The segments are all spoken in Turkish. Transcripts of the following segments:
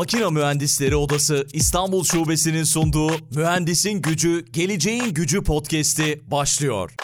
Makina Mühendisleri Odası İstanbul Şubesi'nin sunduğu Mühendisin Gücü, Geleceğin Gücü podcast'i başlıyor.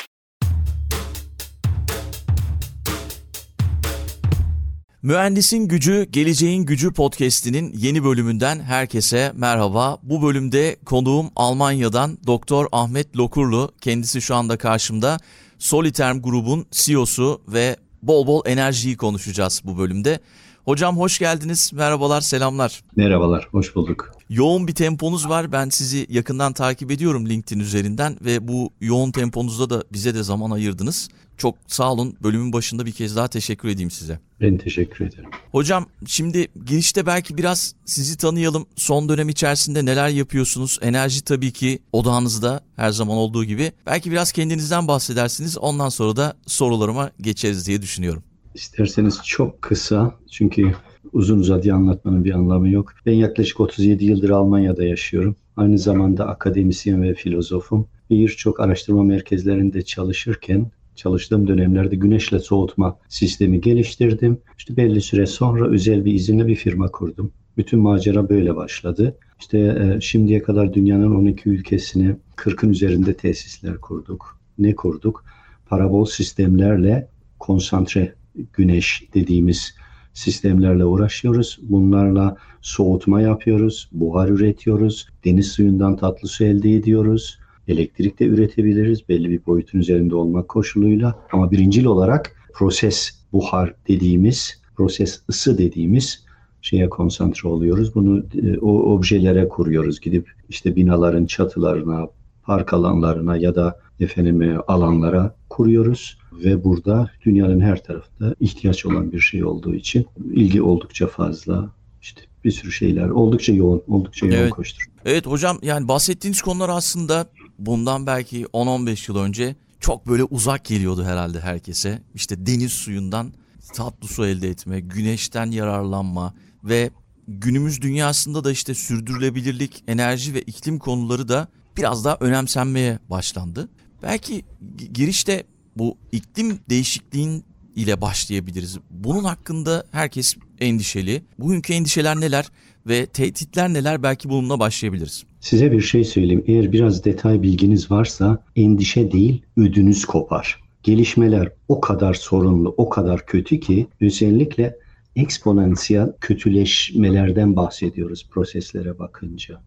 Mühendisin Gücü, Geleceğin Gücü podcast'inin yeni bölümünden herkese merhaba. Bu bölümde konuğum Almanya'dan Doktor Ahmet Lokurlu. Kendisi şu anda karşımda. Soliterm grubun CEO'su ve bol bol enerjiyi konuşacağız bu bölümde. Hocam hoş geldiniz. Merhabalar, selamlar. Merhabalar, hoş bulduk. Yoğun bir temponuz var. Ben sizi yakından takip ediyorum LinkedIn üzerinden ve bu yoğun temponuzda da bize de zaman ayırdınız. Çok sağ olun. Bölümün başında bir kez daha teşekkür edeyim size. Ben teşekkür ederim. Hocam şimdi girişte belki biraz sizi tanıyalım. Son dönem içerisinde neler yapıyorsunuz? Enerji tabii ki odağınızda her zaman olduğu gibi. Belki biraz kendinizden bahsedersiniz. Ondan sonra da sorularıma geçeriz diye düşünüyorum. İsterseniz çok kısa çünkü uzun uzadıya anlatmanın bir anlamı yok. Ben yaklaşık 37 yıldır Almanya'da yaşıyorum. Aynı zamanda akademisyen ve filozofum. Birçok araştırma merkezlerinde çalışırken çalıştığım dönemlerde güneşle soğutma sistemi geliştirdim. İşte belli süre sonra özel bir izinle bir firma kurdum. Bütün macera böyle başladı. İşte e, şimdiye kadar dünyanın 12 ülkesine 40'ın üzerinde tesisler kurduk. Ne kurduk? Parabol sistemlerle konsantre güneş dediğimiz sistemlerle uğraşıyoruz. Bunlarla soğutma yapıyoruz, buhar üretiyoruz, deniz suyundan tatlı su elde ediyoruz. Elektrik de üretebiliriz belli bir boyutun üzerinde olmak koşuluyla. Ama birincil olarak proses buhar dediğimiz, proses ısı dediğimiz şeye konsantre oluyoruz. Bunu e, o objelere kuruyoruz. Gidip işte binaların çatılarına, park alanlarına ya da efendim e, alanlara kuruyoruz ve burada dünyanın her tarafında ihtiyaç olan bir şey olduğu için ilgi oldukça fazla. İşte bir sürü şeyler oldukça yoğun, oldukça yoğun evet. koştur. Evet hocam yani bahsettiğiniz konular aslında bundan belki 10-15 yıl önce çok böyle uzak geliyordu herhalde herkese. İşte deniz suyundan tatlı su elde etme, güneşten yararlanma ve günümüz dünyasında da işte sürdürülebilirlik, enerji ve iklim konuları da biraz daha önemsenmeye başlandı. Belki girişte bu iklim değişikliğin ile başlayabiliriz. Bunun hakkında herkes endişeli. Bugünkü endişeler neler ve tehditler neler belki bununla başlayabiliriz. Size bir şey söyleyeyim. Eğer biraz detay bilginiz varsa endişe değil ödünüz kopar. Gelişmeler o kadar sorunlu, o kadar kötü ki özellikle eksponansiyel kötüleşmelerden bahsediyoruz proseslere bakınca.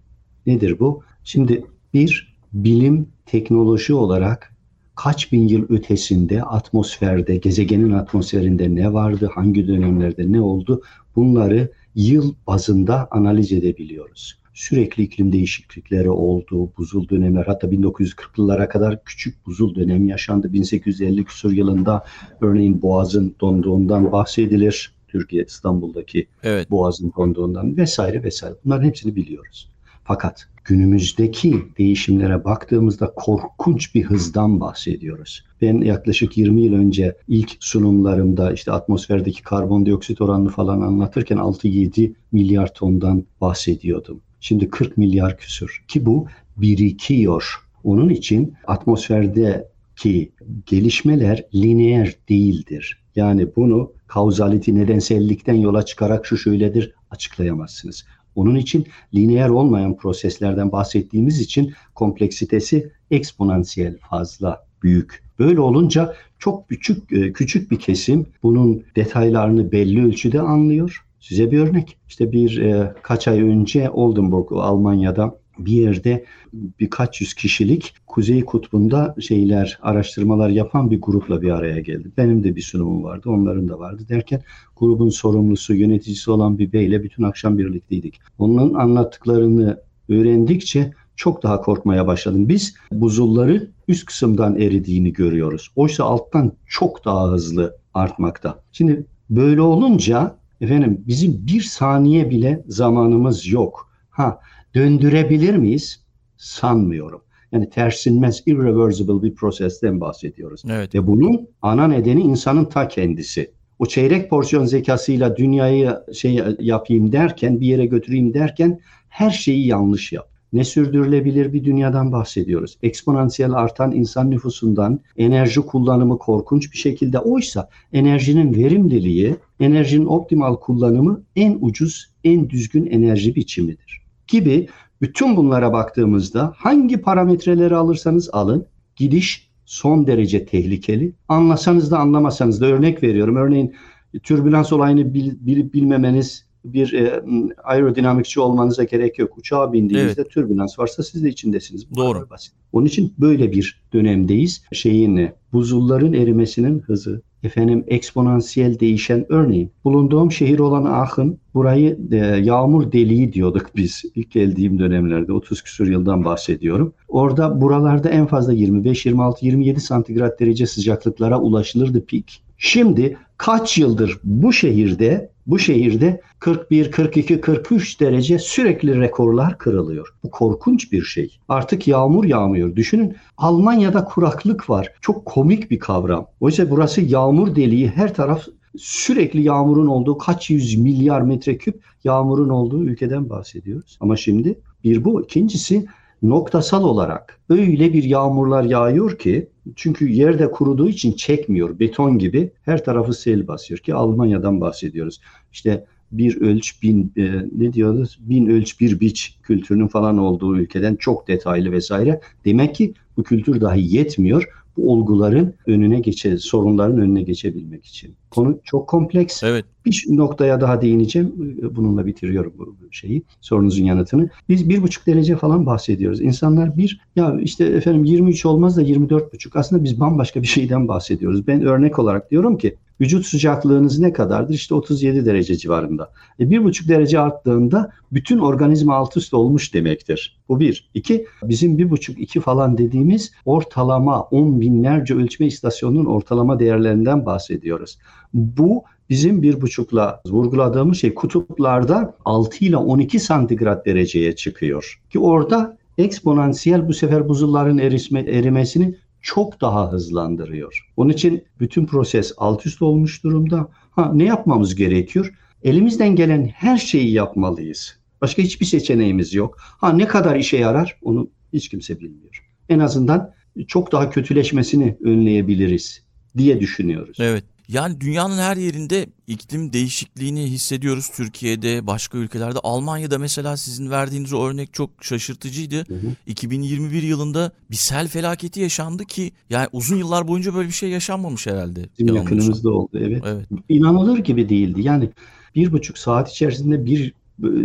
Nedir bu? Şimdi bir bilim teknoloji olarak kaç bin yıl ötesinde atmosferde, gezegenin atmosferinde ne vardı, hangi dönemlerde ne oldu bunları yıl bazında analiz edebiliyoruz. Sürekli iklim değişiklikleri oldu, buzul dönemler hatta 1940'lılara kadar küçük buzul dönemi yaşandı. 1850 küsur yılında örneğin Boğaz'ın donduğundan bahsedilir. Türkiye İstanbul'daki evet. Boğaz'ın donduğundan vesaire vesaire. Bunların hepsini biliyoruz. Fakat günümüzdeki değişimlere baktığımızda korkunç bir hızdan bahsediyoruz. Ben yaklaşık 20 yıl önce ilk sunumlarımda işte atmosferdeki karbondioksit oranını falan anlatırken 6-7 milyar tondan bahsediyordum. Şimdi 40 milyar küsür ki bu birikiyor. Onun için atmosferdeki gelişmeler lineer değildir. Yani bunu kauzaliti nedensellikten yola çıkarak şu şöyledir açıklayamazsınız. Onun için lineer olmayan proseslerden bahsettiğimiz için kompleksitesi eksponansiyel fazla büyük. Böyle olunca çok küçük küçük bir kesim bunun detaylarını belli ölçüde anlıyor. Size bir örnek. İşte bir e, kaç ay önce Oldenburg Almanya'da bir yerde birkaç yüz kişilik Kuzey Kutbu'nda şeyler, araştırmalar yapan bir grupla bir araya geldi. Benim de bir sunumum vardı, onların da vardı derken grubun sorumlusu, yöneticisi olan bir beyle bütün akşam birlikteydik. Onun anlattıklarını öğrendikçe çok daha korkmaya başladım. Biz buzulları üst kısımdan eridiğini görüyoruz. Oysa alttan çok daha hızlı artmakta. Şimdi böyle olunca efendim bizim bir saniye bile zamanımız yok. Ha döndürebilir miyiz? Sanmıyorum. Yani tersinmez, irreversible bir prosesten bahsediyoruz. Evet. Ve bunun ana nedeni insanın ta kendisi. O çeyrek porsiyon zekasıyla dünyayı şey yapayım derken, bir yere götüreyim derken her şeyi yanlış yap. ne sürdürülebilir bir dünyadan bahsediyoruz. Eksponansiyel artan insan nüfusundan enerji kullanımı korkunç bir şekilde oysa enerjinin verimliliği, enerjinin optimal kullanımı en ucuz, en düzgün enerji biçimidir. Gibi bütün bunlara baktığımızda hangi parametreleri alırsanız alın gidiş son derece tehlikeli. Anlasanız da anlamasanız da örnek veriyorum. Örneğin türbülans olayını bil, bilip bilmemeniz bir e, aerodinamikçi olmanıza gerek yok. Uçağa bindiğinizde evet. türbülans varsa siz de içindesiniz. Bu Doğru. Basit. Onun için böyle bir dönemdeyiz. Şeyin buzulların erimesinin hızı, efendim eksponansiyel değişen örneğin bulunduğum şehir olan Aachen burayı e, yağmur deliği diyorduk biz ilk geldiğim dönemlerde 30 küsur yıldan bahsediyorum. Orada buralarda en fazla 25, 26, 27 santigrat derece sıcaklıklara ulaşılırdı pik. Şimdi kaç yıldır bu şehirde bu şehirde 41, 42, 43 derece sürekli rekorlar kırılıyor. Bu korkunç bir şey. Artık yağmur yağmıyor. Düşünün Almanya'da kuraklık var. Çok komik bir kavram. Oysa burası yağmur deliği. Her taraf sürekli yağmurun olduğu kaç yüz milyar metreküp yağmurun olduğu ülkeden bahsediyoruz. Ama şimdi bir bu. ikincisi noktasal olarak öyle bir yağmurlar yağıyor ki çünkü yerde kuruduğu için çekmiyor. Beton gibi her tarafı sel basıyor ki Almanya'dan bahsediyoruz. İşte bir ölç bin e, ne diyoruz bin ölç bir biç kültürünün falan olduğu ülkeden çok detaylı vesaire. Demek ki bu kültür dahi yetmiyor bu olguların önüne geçe, sorunların önüne geçebilmek için. Konu çok kompleks. Evet. Bir noktaya daha değineceğim. Bununla bitiriyorum bu şeyi, sorunuzun yanıtını. Biz bir buçuk derece falan bahsediyoruz. İnsanlar bir, ya işte efendim 23 olmaz da 24 buçuk. Aslında biz bambaşka bir şeyden bahsediyoruz. Ben örnek olarak diyorum ki Vücut sıcaklığınız ne kadardır? İşte 37 derece civarında. E, bir buçuk derece arttığında bütün organizma alt üst olmuş demektir. Bu bir. İki, bizim bir buçuk iki falan dediğimiz ortalama on binlerce ölçme istasyonunun ortalama değerlerinden bahsediyoruz. Bu bizim bir buçukla vurguladığımız şey kutuplarda 6 ile 12 santigrat dereceye çıkıyor. Ki orada eksponansiyel bu sefer buzulların erisme, erimesini çok daha hızlandırıyor. Onun için bütün proses alt üst olmuş durumda. Ha ne yapmamız gerekiyor? Elimizden gelen her şeyi yapmalıyız. Başka hiçbir seçeneğimiz yok. Ha ne kadar işe yarar onu hiç kimse bilmiyor. En azından çok daha kötüleşmesini önleyebiliriz diye düşünüyoruz. Evet. Yani dünyanın her yerinde iklim değişikliğini hissediyoruz. Türkiye'de, başka ülkelerde. Almanya'da mesela sizin verdiğiniz örnek çok şaşırtıcıydı. Hı hı. 2021 yılında bir sel felaketi yaşandı ki yani uzun yıllar boyunca böyle bir şey yaşanmamış herhalde. Bizim yakınımızda oldu evet. evet. İnanılır gibi değildi. Yani bir buçuk saat içerisinde bir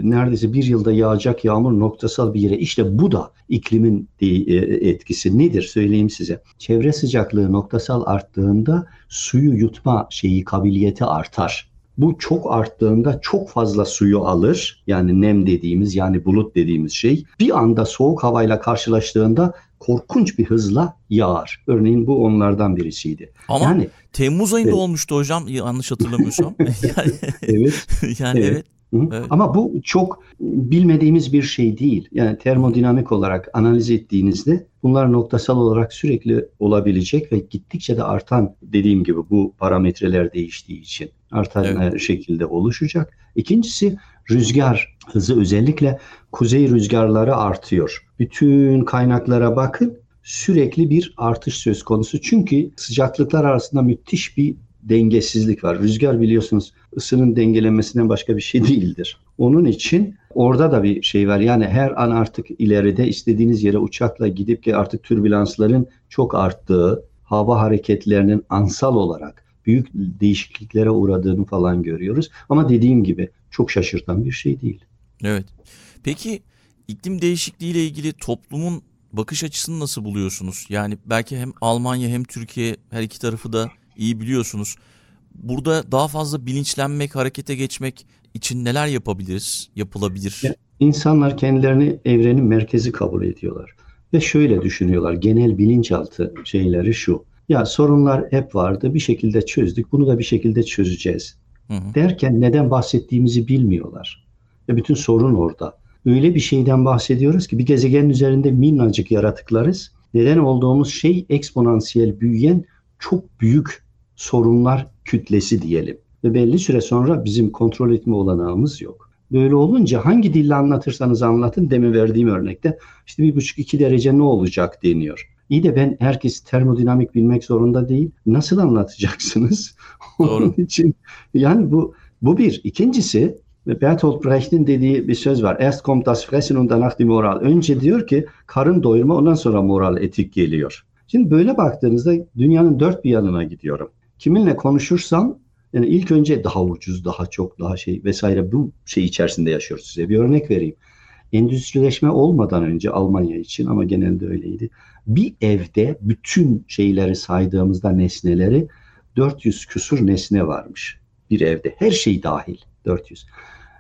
neredeyse bir yılda yağacak yağmur noktasal bir yere. İşte bu da iklimin e, etkisi nedir söyleyeyim size. Çevre sıcaklığı noktasal arttığında suyu yutma şeyi kabiliyeti artar. Bu çok arttığında çok fazla suyu alır. Yani nem dediğimiz yani bulut dediğimiz şey. Bir anda soğuk havayla karşılaştığında korkunç bir hızla yağar. Örneğin bu onlardan birisiydi. Ama yani Temmuz ayında evet. olmuştu hocam yanlış hatırlamıyorsam. yani, evet. yani evet. evet. Evet. Ama bu çok bilmediğimiz bir şey değil. Yani termodinamik olarak analiz ettiğinizde bunlar noktasal olarak sürekli olabilecek ve gittikçe de artan dediğim gibi bu parametreler değiştiği için artan evet. şekilde oluşacak. İkincisi rüzgar hızı özellikle kuzey rüzgarları artıyor. Bütün kaynaklara bakın sürekli bir artış söz konusu. Çünkü sıcaklıklar arasında müthiş bir dengesizlik var. Rüzgar biliyorsunuz ısının dengelenmesinden başka bir şey değildir. Onun için orada da bir şey var. Yani her an artık ileride istediğiniz yere uçakla gidip ki artık türbülansların çok arttığı, hava hareketlerinin ansal olarak büyük değişikliklere uğradığını falan görüyoruz. Ama dediğim gibi çok şaşırtan bir şey değil. Evet. Peki iklim değişikliği ile ilgili toplumun bakış açısını nasıl buluyorsunuz? Yani belki hem Almanya hem Türkiye her iki tarafı da iyi biliyorsunuz. Burada daha fazla bilinçlenmek, harekete geçmek için neler yapabiliriz, yapılabilir? İnsanlar kendilerini evrenin merkezi kabul ediyorlar. Ve şöyle düşünüyorlar, genel bilinçaltı şeyleri şu. Ya sorunlar hep vardı, bir şekilde çözdük, bunu da bir şekilde çözeceğiz. Hı hı. Derken neden bahsettiğimizi bilmiyorlar. Ve bütün sorun orada. Öyle bir şeyden bahsediyoruz ki bir gezegenin üzerinde minnacık yaratıklarız. Neden olduğumuz şey eksponansiyel büyüyen çok büyük sorunlar kütlesi diyelim. Ve belli süre sonra bizim kontrol etme olanağımız yok. Böyle olunca hangi dille anlatırsanız anlatın demin verdiğim örnekte işte bir buçuk iki derece ne olacak deniyor. İyi de ben herkes termodinamik bilmek zorunda değil. Nasıl anlatacaksınız? Doğru. Onun için yani bu bu bir. İkincisi Bertolt Brecht'in dediği bir söz var. Erst kommt das Fressen und danach die Moral. Önce diyor ki karın doyurma ondan sonra moral etik geliyor. Şimdi böyle baktığınızda dünyanın dört bir yanına gidiyorum. Kiminle konuşursam yani ilk önce daha ucuz, daha çok, daha şey vesaire bu şey içerisinde yaşıyoruz size. Bir örnek vereyim. Endüstrileşme olmadan önce Almanya için ama genelde öyleydi. Bir evde bütün şeyleri saydığımızda nesneleri 400 küsur nesne varmış. Bir evde her şey dahil 400.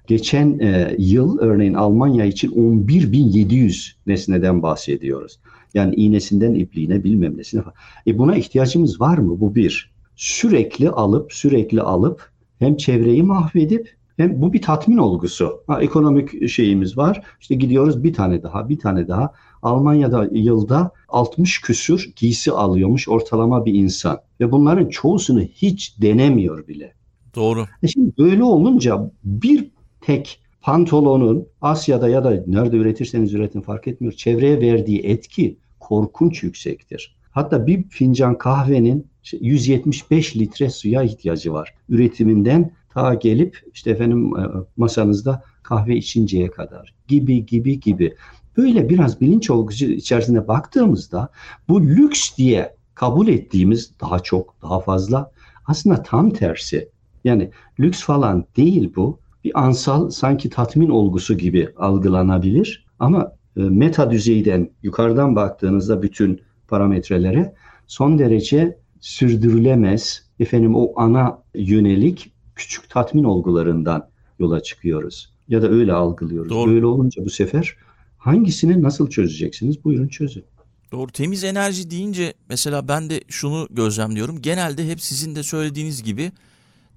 Geçen e, yıl örneğin Almanya için 11.700 nesneden bahsediyoruz. Yani iğnesinden ipliğine bilmem nesine. E buna ihtiyacımız var mı? Bu bir. Sürekli alıp sürekli alıp hem çevreyi mahvedip hem bu bir tatmin olgusu. Ha, ekonomik şeyimiz var. İşte gidiyoruz bir tane daha, bir tane daha. Almanya'da yılda 60 küsür giysi alıyormuş ortalama bir insan. Ve bunların çoğusunu hiç denemiyor bile. Doğru. E şimdi böyle olunca bir tek pantolonun Asya'da ya da nerede üretirseniz üretin fark etmiyor. Çevreye verdiği etki korkunç yüksektir. Hatta bir fincan kahvenin 175 litre suya ihtiyacı var. Üretiminden ta gelip işte efendim e, masanızda kahve içinceye kadar gibi gibi gibi. Böyle biraz bilinç olgusu içerisinde baktığımızda bu lüks diye kabul ettiğimiz daha çok daha fazla aslında tam tersi. Yani lüks falan değil bu. Bir ansal sanki tatmin olgusu gibi algılanabilir ama e, meta düzeyden yukarıdan baktığınızda bütün parametrelere son derece sürdürülemez efendim o ana yönelik küçük tatmin olgularından yola çıkıyoruz. Ya da öyle algılıyoruz. Doğru. Böyle olunca bu sefer hangisini nasıl çözeceksiniz? Buyurun çözün. Doğru. Temiz enerji deyince mesela ben de şunu gözlemliyorum. Genelde hep sizin de söylediğiniz gibi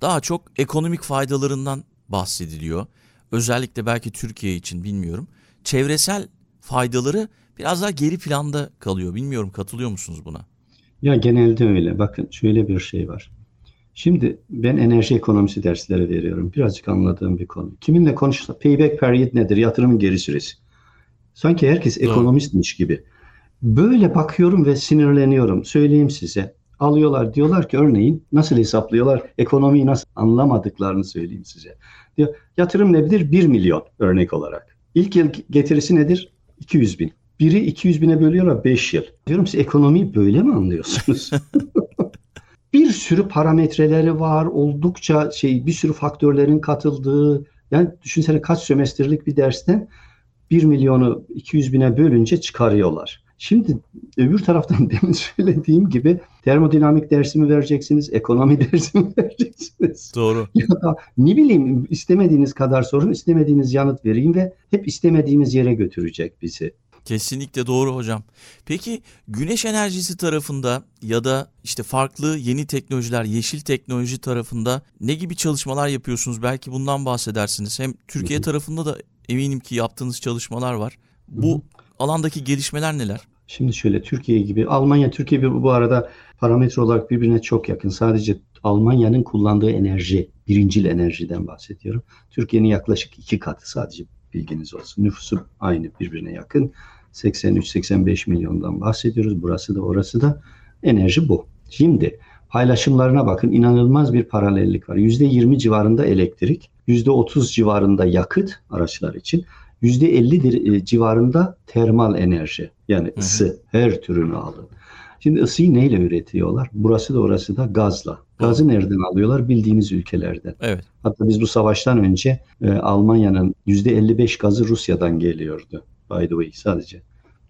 daha çok ekonomik faydalarından bahsediliyor. Özellikle belki Türkiye için bilmiyorum. Çevresel faydaları biraz daha geri planda kalıyor. Bilmiyorum katılıyor musunuz buna? Ya genelde öyle. Bakın şöyle bir şey var. Şimdi ben enerji ekonomisi dersleri veriyorum. Birazcık anladığım bir konu. Kiminle konuşsa payback period nedir? Yatırımın geri süresi. Sanki herkes ekonomistmiş gibi. Böyle bakıyorum ve sinirleniyorum. Söyleyeyim size. Alıyorlar diyorlar ki örneğin nasıl hesaplıyorlar? Ekonomiyi nasıl anlamadıklarını söyleyeyim size. Diyor yatırım nedir? 1 milyon örnek olarak. İlk yıl getirisi nedir? 200 bin. Biri 200 bine bölüyorlar 5 yıl. Diyorum siz ekonomiyi böyle mi anlıyorsunuz? bir sürü parametreleri var. Oldukça şey bir sürü faktörlerin katıldığı. Yani düşünsene kaç sömestrlik bir dersten 1 milyonu 200 bine bölünce çıkarıyorlar. Şimdi öbür taraftan demin söylediğim gibi termodinamik dersi mi vereceksiniz, ekonomi dersi mi vereceksiniz? Doğru. Ya da ne bileyim istemediğiniz kadar sorun, istemediğiniz yanıt vereyim ve hep istemediğimiz yere götürecek bizi. Kesinlikle doğru hocam. Peki güneş enerjisi tarafında ya da işte farklı yeni teknolojiler, yeşil teknoloji tarafında ne gibi çalışmalar yapıyorsunuz? Belki bundan bahsedersiniz. Hem Türkiye tarafında da eminim ki yaptığınız çalışmalar var. Bu alandaki gelişmeler neler? Şimdi şöyle Türkiye gibi, Almanya, Türkiye bu arada parametre olarak birbirine çok yakın. Sadece Almanya'nın kullandığı enerji, birincil enerjiden bahsediyorum. Türkiye'nin yaklaşık iki katı sadece bilginiz olsun. Nüfusu aynı birbirine yakın. 83-85 milyondan bahsediyoruz. Burası da orası da enerji bu. Şimdi paylaşımlarına bakın inanılmaz bir paralellik var. %20 civarında elektrik, %30 civarında yakıt araçlar için, %50 dir- e, civarında termal enerji yani hı. ısı her türünü alın. Şimdi ısıyı neyle üretiyorlar? Burası da orası da gazla. Gazı nereden alıyorlar? Bildiğiniz ülkelerden. Evet. Hatta biz bu savaştan önce e, Almanya'nın %55 gazı Rusya'dan geliyordu. By the way sadece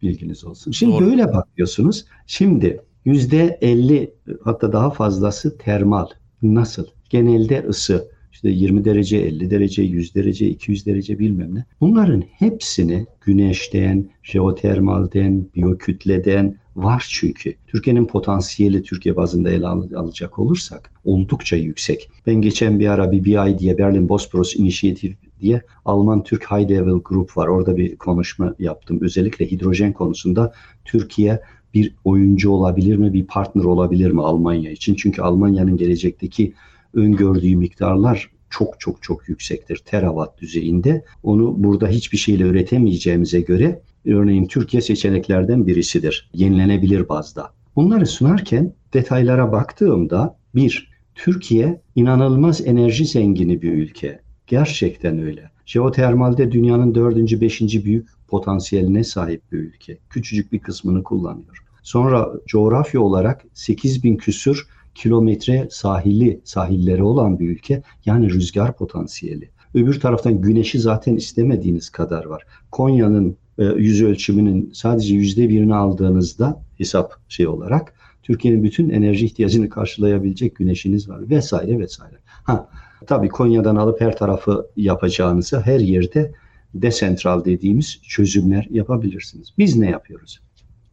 bilginiz olsun. Şimdi Doğru. böyle bakıyorsunuz. Şimdi %50 hatta daha fazlası termal. Nasıl? Genelde ısı. İşte 20 derece, 50 derece, 100 derece, 200 derece bilmem ne. Bunların hepsini güneşten, jeotermalden, biyokütleden var çünkü. Türkiye'nin potansiyeli Türkiye bazında ele al- alacak olursak oldukça yüksek. Ben geçen bir ara BBI diye Berlin Bosporus Initiative diye Alman-Türk High Level Group var. Orada bir konuşma yaptım. Özellikle hidrojen konusunda Türkiye bir oyuncu olabilir mi, bir partner olabilir mi Almanya için? Çünkü Almanya'nın gelecekteki öngördüğü miktarlar çok çok çok yüksektir. Terawatt düzeyinde. Onu burada hiçbir şeyle üretemeyeceğimize göre örneğin Türkiye seçeneklerden birisidir. Yenilenebilir bazda. Bunları sunarken detaylara baktığımda bir, Türkiye inanılmaz enerji zengini bir ülke. Gerçekten öyle. Jeotermalde dünyanın dördüncü, beşinci büyük potansiyeline sahip bir ülke. Küçücük bir kısmını kullanıyor. Sonra coğrafya olarak 8 bin küsür kilometre sahili, sahilleri olan bir ülke. Yani rüzgar potansiyeli. Öbür taraftan güneşi zaten istemediğiniz kadar var. Konya'nın e, yüz ölçümünün sadece yüzde birini aldığınızda hesap şey olarak Türkiye'nin bütün enerji ihtiyacını karşılayabilecek güneşiniz var vesaire vesaire. Ha tabii Konya'dan alıp her tarafı yapacağınızı her yerde desentral dediğimiz çözümler yapabilirsiniz. Biz ne yapıyoruz?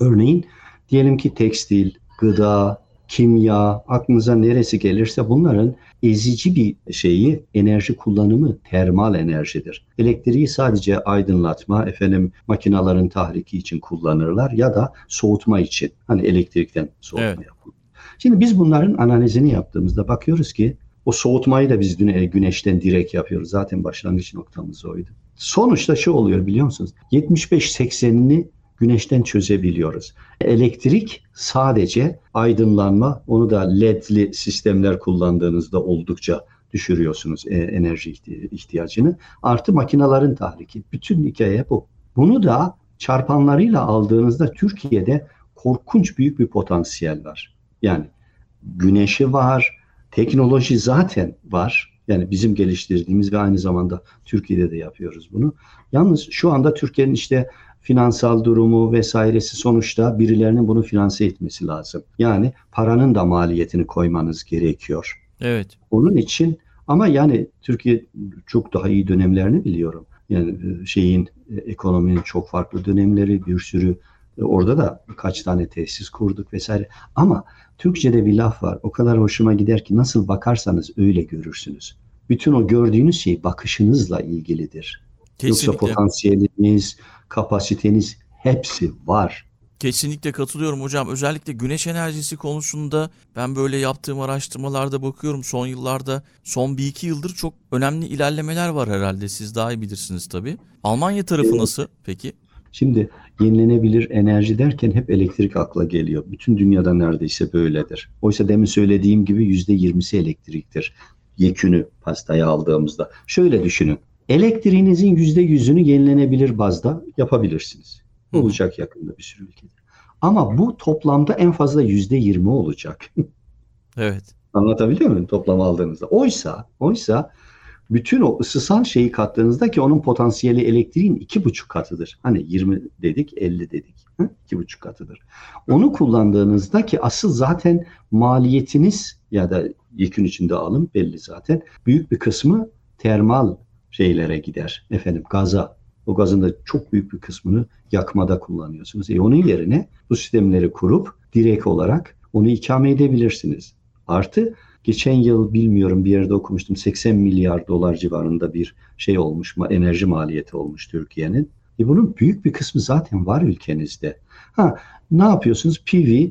Örneğin diyelim ki tekstil, gıda, kimya, aklınıza neresi gelirse bunların ezici bir şeyi, enerji kullanımı termal enerjidir. Elektriği sadece aydınlatma, efendim makinaların tahriki için kullanırlar ya da soğutma için. Hani elektrikten soğutma evet. yapılır. Şimdi biz bunların analizini yaptığımızda bakıyoruz ki o soğutmayı da biz güneşten direkt yapıyoruz. Zaten başlangıç noktamız oydu. Sonuçta şu oluyor biliyor musunuz? 75-80'ini güneşten çözebiliyoruz. Elektrik sadece aydınlanma, onu da ledli sistemler kullandığınızda oldukça düşürüyorsunuz e, enerji ihtiyacını. Artı makinelerin tahriki. Bütün hikaye bu. Bunu da çarpanlarıyla aldığınızda Türkiye'de korkunç büyük bir potansiyel var. Yani güneşi var, teknoloji zaten var. Yani bizim geliştirdiğimiz ve aynı zamanda Türkiye'de de yapıyoruz bunu. Yalnız şu anda Türkiye'nin işte finansal durumu vesairesi sonuçta birilerinin bunu finanse etmesi lazım. Yani paranın da maliyetini koymanız gerekiyor. Evet. Onun için ama yani Türkiye çok daha iyi dönemlerini biliyorum. Yani e, şeyin e, ekonominin çok farklı dönemleri bir sürü e, orada da kaç tane tesis kurduk vesaire. Ama Türkçe'de bir laf var. O kadar hoşuma gider ki nasıl bakarsanız öyle görürsünüz. Bütün o gördüğünüz şey bakışınızla ilgilidir. Kesinlikle. Yoksa potansiyeliniz, kapasiteniz hepsi var. Kesinlikle katılıyorum hocam. Özellikle güneş enerjisi konusunda ben böyle yaptığım araştırmalarda bakıyorum son yıllarda son bir iki yıldır çok önemli ilerlemeler var herhalde. Siz daha iyi bilirsiniz tabii. Almanya tarafı evet. nasıl peki? Şimdi yenilenebilir enerji derken hep elektrik akla geliyor. Bütün dünyada neredeyse böyledir. Oysa demin söylediğim gibi yüzde yirmisi elektriktir. Yekünü pastaya aldığımızda. Şöyle düşünün. Elektriğinizin yüzde yüzünü yenilenebilir bazda yapabilirsiniz. Olacak yakında bir sürü ülkede. Ama bu toplamda en fazla yüzde yirmi olacak. evet. Anlatabiliyor muyum toplam aldığınızda? Oysa, oysa bütün o ısısal şeyi kattığınızda ki onun potansiyeli elektriğin iki buçuk katıdır. Hani 20 dedik 50 dedik. Hı? iki buçuk katıdır. Onu kullandığınızda ki asıl zaten maliyetiniz ya da yekün içinde alım belli zaten. Büyük bir kısmı termal şeylere gider. Efendim gaza. O gazın da çok büyük bir kısmını yakmada kullanıyorsunuz. E onun yerine bu sistemleri kurup direkt olarak onu ikame edebilirsiniz. Artı geçen yıl bilmiyorum bir yerde okumuştum 80 milyar dolar civarında bir şey olmuş enerji maliyeti olmuş Türkiye'nin. E bunun büyük bir kısmı zaten var ülkenizde. Ha ne yapıyorsunuz? PV e,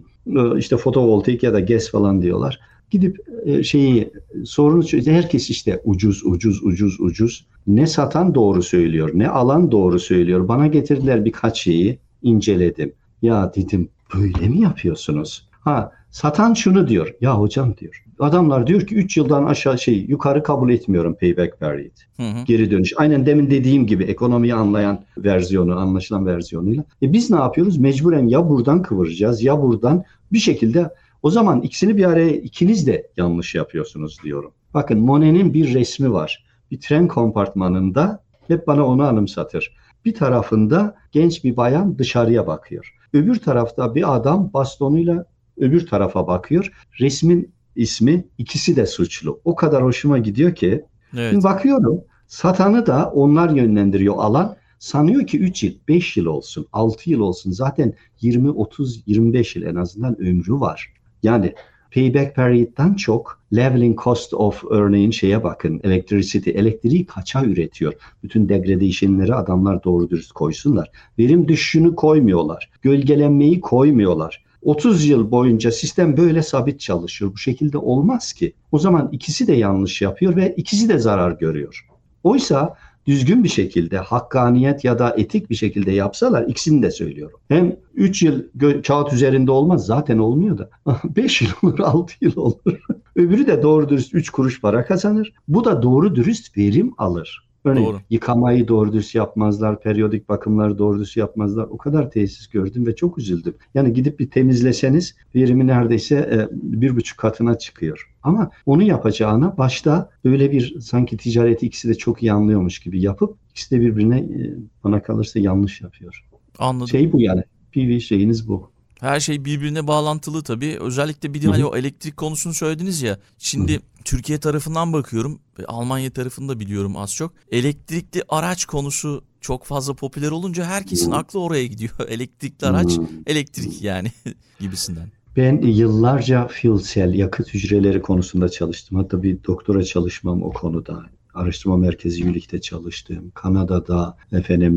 işte fotovoltaik ya da GES falan diyorlar. Gidip e, şeyi sorunu çözüyor. Herkes işte ucuz ucuz ucuz ucuz. Ne satan doğru söylüyor ne alan doğru söylüyor. Bana getirdiler birkaç şeyi inceledim. Ya dedim böyle mi yapıyorsunuz? Ha satan şunu diyor. Ya hocam diyor. Adamlar diyor ki 3 yıldan aşağı şey yukarı kabul etmiyorum payback period. Hı hı. Geri dönüş. Aynen demin dediğim gibi ekonomiyi anlayan versiyonu, anlaşılan versiyonuyla. E biz ne yapıyoruz? Mecburen ya buradan kıvıracağız ya buradan bir şekilde o zaman ikisini bir araya ikiniz de yanlış yapıyorsunuz diyorum. Bakın Monet'in bir resmi var. Bir tren kompartmanında hep bana onu anımsatır. Bir tarafında genç bir bayan dışarıya bakıyor. Öbür tarafta bir adam bastonuyla öbür tarafa bakıyor. Resmin ismi ikisi de suçlu. O kadar hoşuma gidiyor ki. Evet. Şimdi bakıyorum satanı da onlar yönlendiriyor alan. Sanıyor ki 3 yıl, 5 yıl olsun, 6 yıl olsun. Zaten 20, 30, 25 yıl en azından ömrü var. Yani payback period'dan çok leveling cost of örneğin şeye bakın electricity elektriği kaça üretiyor? Bütün degradation'ları adamlar doğru dürüst koysunlar. Verim düşüşünü koymuyorlar. Gölgelenmeyi koymuyorlar. 30 yıl boyunca sistem böyle sabit çalışıyor. Bu şekilde olmaz ki. O zaman ikisi de yanlış yapıyor ve ikisi de zarar görüyor. Oysa düzgün bir şekilde hakkaniyet ya da etik bir şekilde yapsalar ikisini de söylüyorum. Hem 3 yıl kağıt üzerinde olmaz zaten olmuyor da 5 yıl olur 6 yıl olur. Öbürü de doğru dürüst 3 kuruş para kazanır. Bu da doğru dürüst verim alır. Örneğin doğru. yıkamayı doğru düz yapmazlar, periyodik bakımları doğru düz yapmazlar. O kadar tesis gördüm ve çok üzüldüm. Yani gidip bir temizleseniz verimi neredeyse e, bir buçuk katına çıkıyor. Ama onu yapacağına başta böyle bir sanki ticareti ikisi de çok iyi anlıyormuş gibi yapıp ikisi de birbirine e, bana kalırsa yanlış yapıyor. Anladım. Şey bu yani. PV şeyiniz bu. Her şey birbirine bağlantılı tabii. Özellikle bir de hani o elektrik konusunu söylediniz ya. Şimdi. Türkiye tarafından bakıyorum ve Almanya tarafını da biliyorum az çok. Elektrikli araç konusu çok fazla popüler olunca herkesin aklı oraya gidiyor. Elektrikli araç, elektrik yani gibisinden. Ben yıllarca fuel cell yakıt hücreleri konusunda çalıştım. Hatta bir doktora çalışmam o konuda araştırma merkezi Yülik'te çalıştım. Kanada'da, efendim,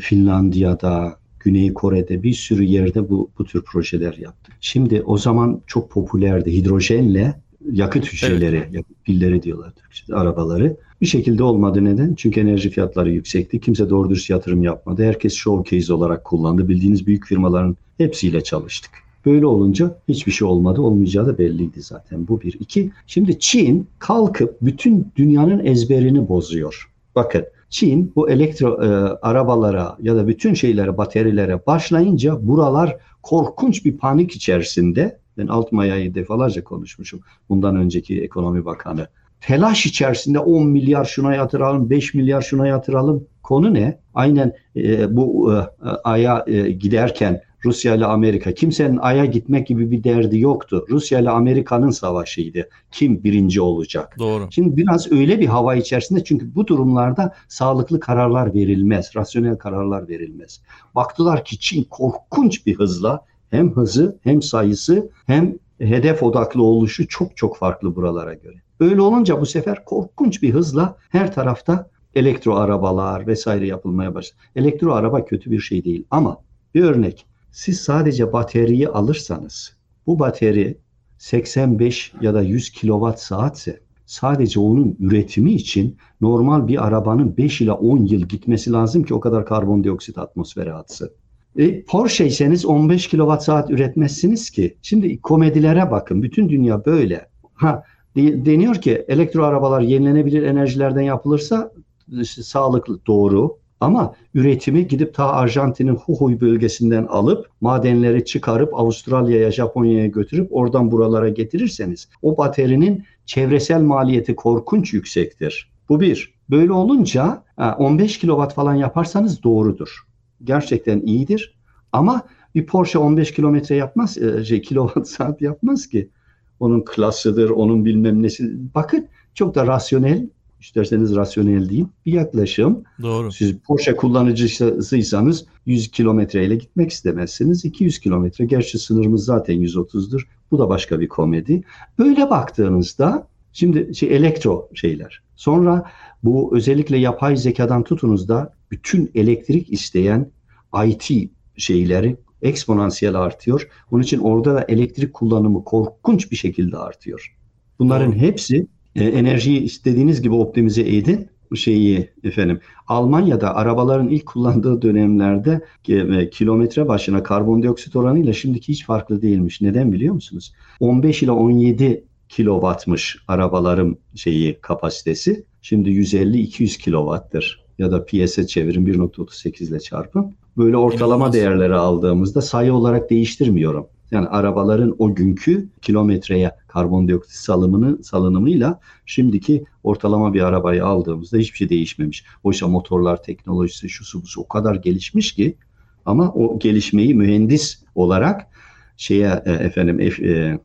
Finlandiya'da, Güney Kore'de bir sürü yerde bu, bu tür projeler yaptık. Şimdi o zaman çok popülerdi hidrojenle yakıt hücreleri, evet. yakıt pilleri diyorlar Türkçe'de, arabaları. Bir şekilde olmadı neden? Çünkü enerji fiyatları yüksekti. Kimse doğru dürüst yatırım yapmadı. Herkes showcase olarak kullandı. Bildiğiniz büyük firmaların hepsiyle çalıştık. Böyle olunca hiçbir şey olmadı. Olmayacağı da belliydi zaten. Bu bir. iki. Şimdi Çin kalkıp bütün dünyanın ezberini bozuyor. Bakın Çin bu elektro e, arabalara ya da bütün şeylere, batarilere başlayınca buralar korkunç bir panik içerisinde. Ben Altmaya'yı defalarca konuşmuşum. Bundan önceki ekonomi bakanı. Telaş içerisinde 10 milyar şuna yatıralım, 5 milyar şuna yatıralım. Konu ne? Aynen e, bu e, aya e, giderken Rusya ile Amerika. Kimsenin Ay'a gitmek gibi bir derdi yoktu. Rusya ile Amerika'nın savaşıydı. Kim birinci olacak? Doğru. Şimdi biraz öyle bir hava içerisinde çünkü bu durumlarda sağlıklı kararlar verilmez. Rasyonel kararlar verilmez. Baktılar ki Çin korkunç bir hızla hem hızı hem sayısı hem hedef odaklı oluşu çok çok farklı buralara göre. Öyle olunca bu sefer korkunç bir hızla her tarafta elektro arabalar vesaire yapılmaya başladı. Elektro araba kötü bir şey değil ama bir örnek siz sadece bataryayı alırsanız bu batarya 85 ya da 100 kilowatt saatse sadece onun üretimi için normal bir arabanın 5 ila 10 yıl gitmesi lazım ki o kadar karbondioksit atmosfere atsın. E, Porsche'yseniz 15 kilowatt saat üretmezsiniz ki. Şimdi komedilere bakın. Bütün dünya böyle. Ha deniyor ki elektro arabalar yenilenebilir enerjilerden yapılırsa işte, sağlıklı doğru ama üretimi gidip ta Arjantin'in Jujuy bölgesinden alıp madenleri çıkarıp Avustralya'ya, Japonya'ya götürüp oradan buralara getirirseniz o baterinin çevresel maliyeti korkunç yüksektir. Bu bir. Böyle olunca 15 kilowatt falan yaparsanız doğrudur. Gerçekten iyidir. Ama bir Porsche 15 kilometre yapmaz, e, şey, kilowatt saat yapmaz ki. Onun klasıdır, onun bilmem nesi. Bakın çok da rasyonel isterseniz rasyonel diyeyim bir yaklaşım. Doğru. Siz Porsche kullanıcısıysanız 100 kilometreyle gitmek istemezsiniz. 200 kilometre. Gerçi sınırımız zaten 130'dur. Bu da başka bir komedi. Böyle baktığınızda şimdi şey elektro şeyler. Sonra bu özellikle yapay zekadan tutunuz da bütün elektrik isteyen IT şeyleri eksponansiyel artıyor. Onun için orada da elektrik kullanımı korkunç bir şekilde artıyor. Bunların Doğru. hepsi e, enerjiyi istediğiniz gibi optimize edin şeyi efendim Almanya'da arabaların ilk kullandığı dönemlerde e, kilometre başına karbondioksit oranıyla şimdiki hiç farklı değilmiş. Neden biliyor musunuz? 15 ile 17 kilowattmış arabaların şeyi kapasitesi. Şimdi 150-200 kilowattır ya da piyasa çevirin 1.38 ile çarpın. Böyle ortalama değerleri aldığımızda sayı olarak değiştirmiyorum. Yani arabaların o günkü kilometreye karbondioksit salımını salınımıyla şimdiki ortalama bir arabayı aldığımızda hiçbir şey değişmemiş. Oysa motorlar teknolojisi şu su o kadar gelişmiş ki ama o gelişmeyi mühendis olarak şeye e, efendim e,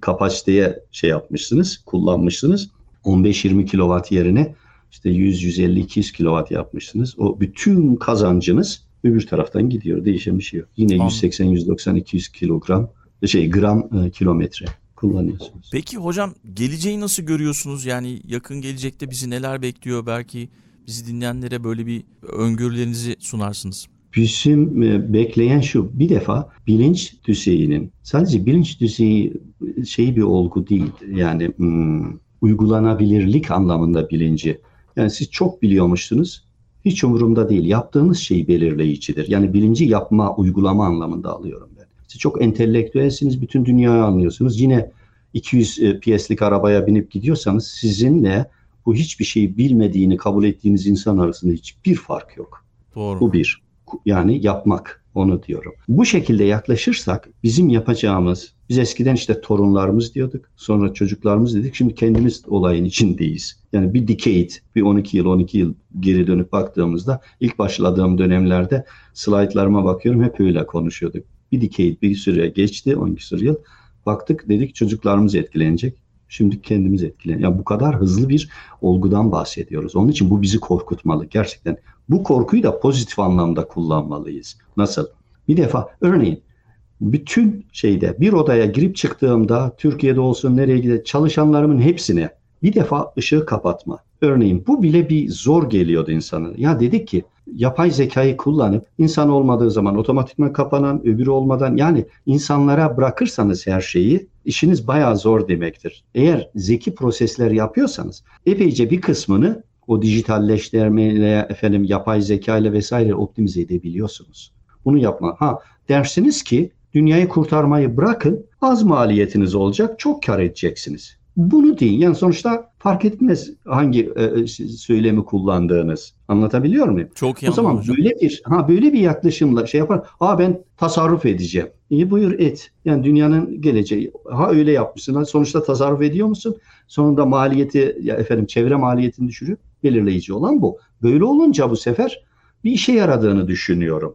kapasiteye şey yapmışsınız, kullanmışsınız. 15-20 kilowatt yerine işte 100 150 200 kilowatt yapmışsınız. O bütün kazancınız öbür taraftan gidiyor. Değişen bir şey yok. Yine 180, 190, 200 kilogram şey gram e, kilometre kullanıyorsunuz. Peki hocam geleceği nasıl görüyorsunuz? Yani yakın gelecekte bizi neler bekliyor? Belki bizi dinleyenlere böyle bir öngörülerinizi sunarsınız. bizim e, bekleyen şu bir defa bilinç düzeyinin sadece bilinç düzeyi şey bir olgu değil yani hmm, uygulanabilirlik anlamında bilinci. Yani siz çok biliyormuşsunuz hiç umurumda değil. Yaptığınız şey belirleyicidir. Yani bilinci yapma, uygulama anlamında alıyorum ben. Siz çok entelektüelsiniz, bütün dünyayı anlıyorsunuz. Yine 200 e, piyeslik arabaya binip gidiyorsanız sizinle bu hiçbir şeyi bilmediğini kabul ettiğiniz insan arasında hiçbir fark yok. Doğru. Bu bir. Yani yapmak onu diyorum. Bu şekilde yaklaşırsak bizim yapacağımız biz eskiden işte torunlarımız diyorduk. Sonra çocuklarımız dedik. Şimdi kendimiz olayın içindeyiz. Yani bir decade, bir 12 yıl, 12 yıl geri dönüp baktığımızda ilk başladığım dönemlerde slaytlarıma bakıyorum hep öyle konuşuyorduk. Bir decade, bir süre geçti, 12 süre yıl. Baktık dedik çocuklarımız etkilenecek. Şimdi kendimiz etkilen. Ya bu kadar hızlı bir olgudan bahsediyoruz. Onun için bu bizi korkutmalı gerçekten. Bu korkuyu da pozitif anlamda kullanmalıyız. Nasıl? Bir defa örneğin bütün şeyde bir odaya girip çıktığımda Türkiye'de olsun nereye gider çalışanlarımın hepsine bir defa ışığı kapatma. Örneğin bu bile bir zor geliyordu insanın. Ya dedik ki yapay zekayı kullanıp insan olmadığı zaman otomatikman kapanan öbürü olmadan yani insanlara bırakırsanız her şeyi işiniz bayağı zor demektir. Eğer zeki prosesler yapıyorsanız epeyce bir kısmını o dijitalleştirmeyle efendim yapay zeka ile vesaire optimize edebiliyorsunuz. Bunu yapma. Ha dersiniz ki dünyayı kurtarmayı bırakın az maliyetiniz olacak çok kar edeceksiniz. Bunu deyin. Yani sonuçta fark etmez hangi e, söylemi kullandığınız. Anlatabiliyor muyum? Çok iyi O zaman hocam. böyle bir ha böyle bir yaklaşımla şey yapar. Ha ben tasarruf edeceğim. İyi buyur et. Yani dünyanın geleceği. Ha öyle yapmışsın. Ha, sonuçta tasarruf ediyor musun? Sonunda maliyeti ya efendim çevre maliyetini düşürüp belirleyici olan bu. Böyle olunca bu sefer bir işe yaradığını düşünüyorum.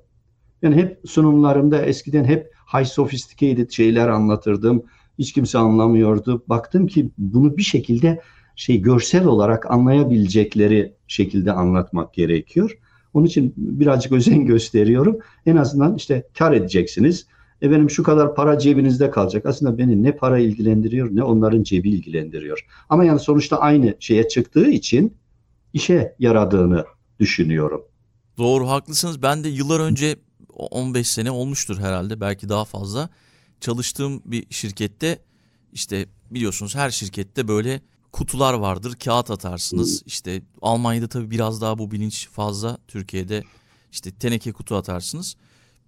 Yani hep sunumlarımda eskiden hep high sophisticated şeyler anlatırdım. Hiç kimse anlamıyordu. Baktım ki bunu bir şekilde şey görsel olarak anlayabilecekleri şekilde anlatmak gerekiyor. Onun için birazcık özen gösteriyorum. En azından işte kar edeceksiniz. Efendim şu kadar para cebinizde kalacak. Aslında beni ne para ilgilendiriyor ne onların cebi ilgilendiriyor. Ama yani sonuçta aynı şeye çıktığı için işe yaradığını düşünüyorum. Doğru haklısınız. Ben de yıllar önce 15 sene olmuştur herhalde belki daha fazla. Çalıştığım bir şirkette işte biliyorsunuz her şirkette böyle kutular vardır. Kağıt atarsınız. İşte Almanya'da tabii biraz daha bu bilinç fazla. Türkiye'de işte teneke kutu atarsınız.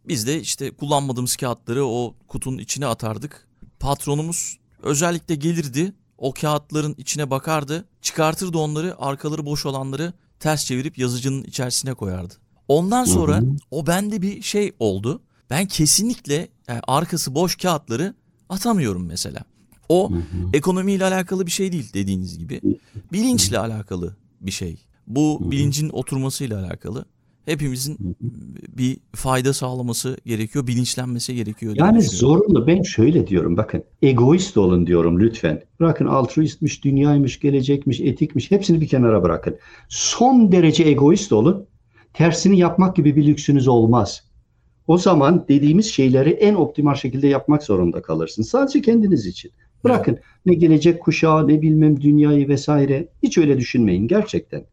Biz de işte kullanmadığımız kağıtları o kutunun içine atardık. Patronumuz özellikle gelirdi. O kağıtların içine bakardı. Çıkartırdı onları. Arkaları boş olanları ters çevirip yazıcının içerisine koyardı. Ondan sonra Hı hı. o bende bir şey oldu. Ben kesinlikle yani arkası boş kağıtları atamıyorum mesela. O ekonomiyle alakalı bir şey değil dediğiniz gibi. Bilinçle alakalı bir şey. Bu bilincin oturmasıyla alakalı. Hepimizin bir fayda sağlaması gerekiyor, bilinçlenmesi gerekiyor. Yani zorunlu ben şöyle diyorum bakın egoist olun diyorum lütfen. Bırakın altruistmiş, dünyaymış, gelecekmiş, etikmiş hepsini bir kenara bırakın. Son derece egoist olun. Tersini yapmak gibi bir lüksünüz olmaz. O zaman dediğimiz şeyleri en optimal şekilde yapmak zorunda kalırsınız. Sadece kendiniz için. Bırakın ne gelecek kuşağı ne bilmem dünyayı vesaire hiç öyle düşünmeyin gerçekten.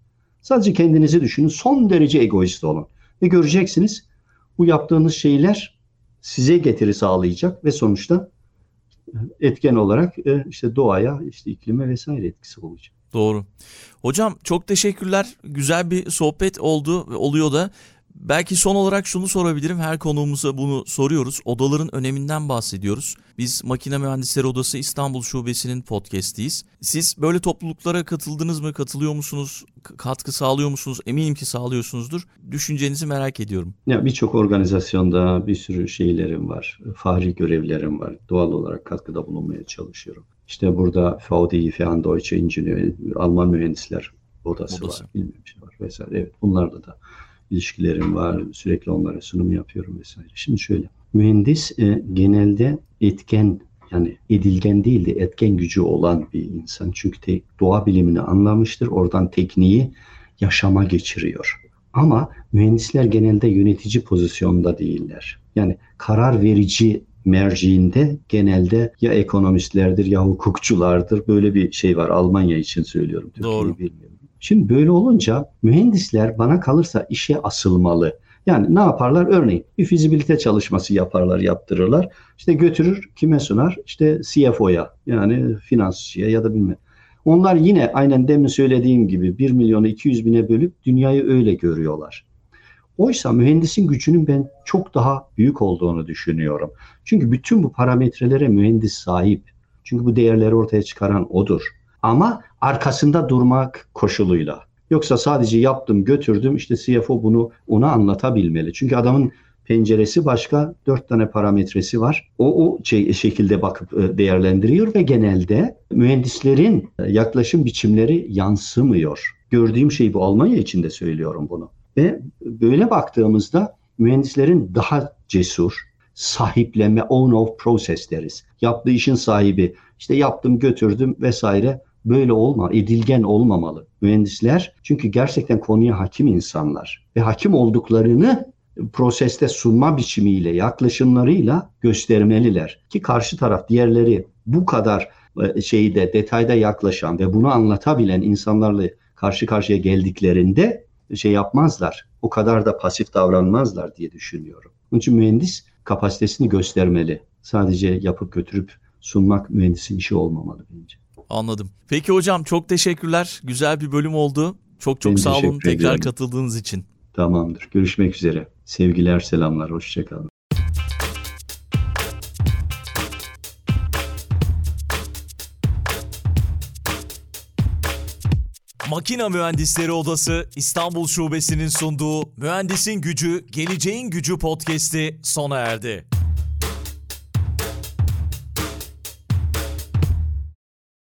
Sadece kendinizi düşünün. Son derece egoist olun. Ve göreceksiniz bu yaptığınız şeyler size getiri sağlayacak ve sonuçta etken olarak e, işte doğaya, işte iklime vesaire etkisi olacak. Doğru. Hocam çok teşekkürler. Güzel bir sohbet oldu oluyor da. Belki son olarak şunu sorabilirim. Her konuğumuza bunu soruyoruz. Odaların öneminden bahsediyoruz. Biz Makine Mühendisleri Odası İstanbul Şubesi'nin podcast'iyiz. Siz böyle topluluklara katıldınız mı? Katılıyor musunuz? Katkı sağlıyor musunuz? Eminim ki sağlıyorsunuzdur. Düşüncenizi merak ediyorum. Ya birçok organizasyonda bir sürü şeylerim var. Fahri görevlerim var. Doğal olarak katkıda bulunmaya çalışıyorum. İşte burada VDI, Verein Deutsche Ingenieur, Alman Mühendisler Odası, Odası. var. Bilmem şey var vesaire. Evet bunlarda da ilişkilerim var. Sürekli onlara sunum yapıyorum vesaire. Şimdi şöyle. Mühendis e, genelde etken yani edilgen değil de etken gücü olan bir insan. Çünkü te- doğa bilimini anlamıştır. Oradan tekniği yaşama geçiriyor. Ama mühendisler genelde yönetici pozisyonda değiller. Yani karar verici merciinde genelde ya ekonomistlerdir ya hukukçulardır. Böyle bir şey var. Almanya için söylüyorum. Türkiye'yi Doğru. bilmiyorum. Şimdi böyle olunca mühendisler bana kalırsa işe asılmalı. Yani ne yaparlar? Örneğin bir fizibilite çalışması yaparlar, yaptırırlar. İşte götürür kime sunar? İşte CFO'ya yani finansçıya ya da bilmem. Onlar yine aynen demin söylediğim gibi 1 milyonu 200 bine bölüp dünyayı öyle görüyorlar. Oysa mühendisin gücünün ben çok daha büyük olduğunu düşünüyorum. Çünkü bütün bu parametrelere mühendis sahip. Çünkü bu değerleri ortaya çıkaran odur. Ama arkasında durmak koşuluyla. Yoksa sadece yaptım, götürdüm işte CFO bunu ona anlatabilmeli. Çünkü adamın penceresi başka, dört tane parametresi var. O, o şey, şekilde bakıp e, değerlendiriyor ve genelde mühendislerin e, yaklaşım biçimleri yansımıyor. Gördüğüm şey bu Almanya için de söylüyorum bunu. Ve böyle baktığımızda mühendislerin daha cesur, sahiplenme, own of process deriz. Yaptığı işin sahibi, işte yaptım götürdüm vesaire böyle olma, edilgen olmamalı. Mühendisler çünkü gerçekten konuya hakim insanlar ve hakim olduklarını proseste sunma biçimiyle, yaklaşımlarıyla göstermeliler. Ki karşı taraf diğerleri bu kadar e, şeyde detayda yaklaşan ve bunu anlatabilen insanlarla karşı karşıya geldiklerinde şey yapmazlar. O kadar da pasif davranmazlar diye düşünüyorum. Onun için mühendis kapasitesini göstermeli. Sadece yapıp götürüp sunmak mühendisin işi olmamalı bence. Anladım. Peki hocam çok teşekkürler. Güzel bir bölüm oldu. Çok çok Ben sağ olun tekrar ediyorum. katıldığınız için. Tamamdır. Görüşmek üzere. Sevgiler, selamlar. Hoşçakalın. Makina Mühendisleri Odası İstanbul Şubesi'nin sunduğu Mühendisin Gücü, Geleceğin Gücü podcast'i sona erdi.